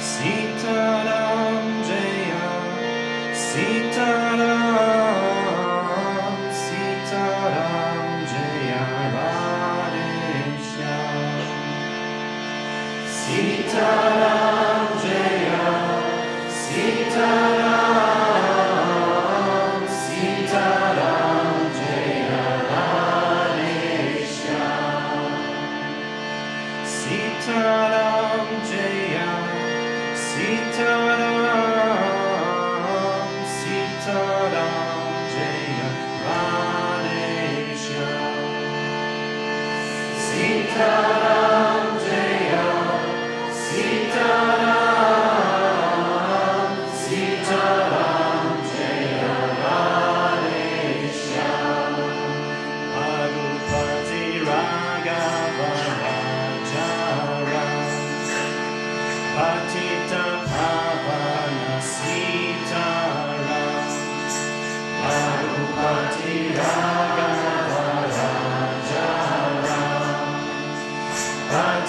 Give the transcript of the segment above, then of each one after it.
Sitaram Jaya Sitaram Sitaram Jaya Radhe Sitaram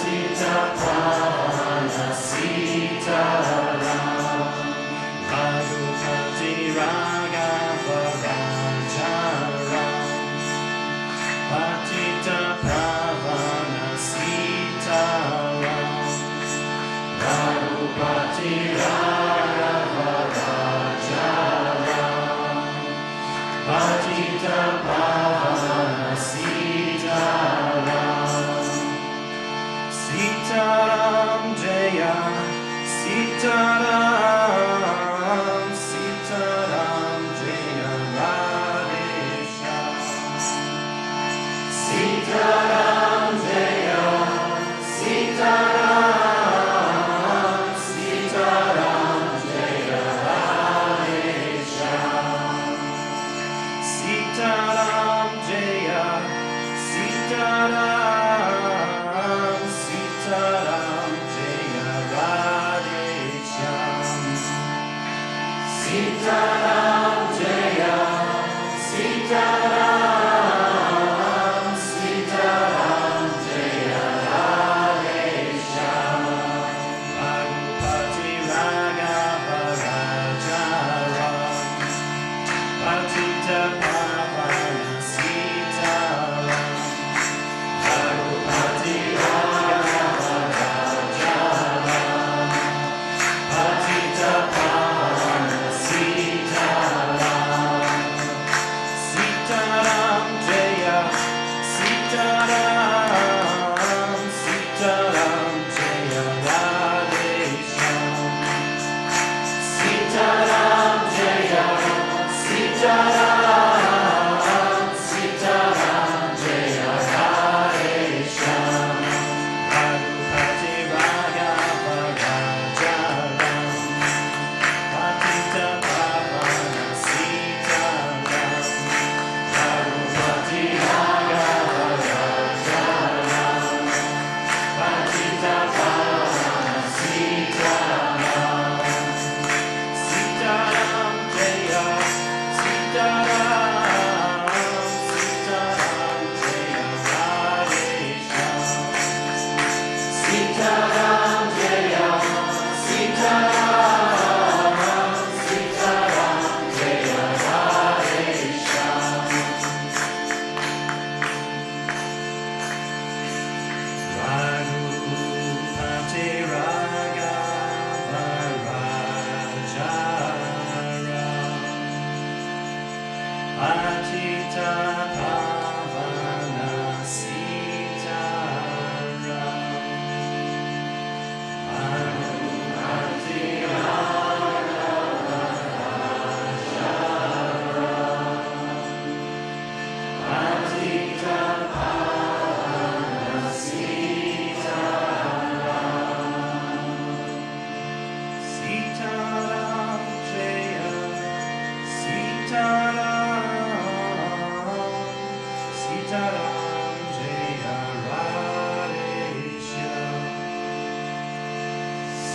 mountaintop time.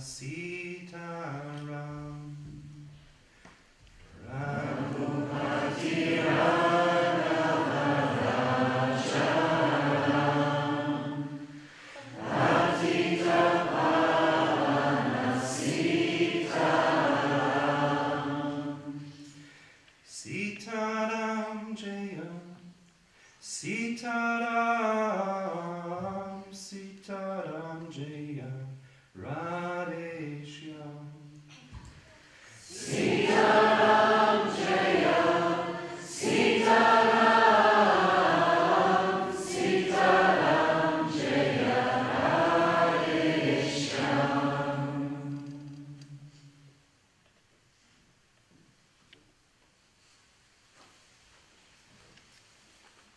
Sitaram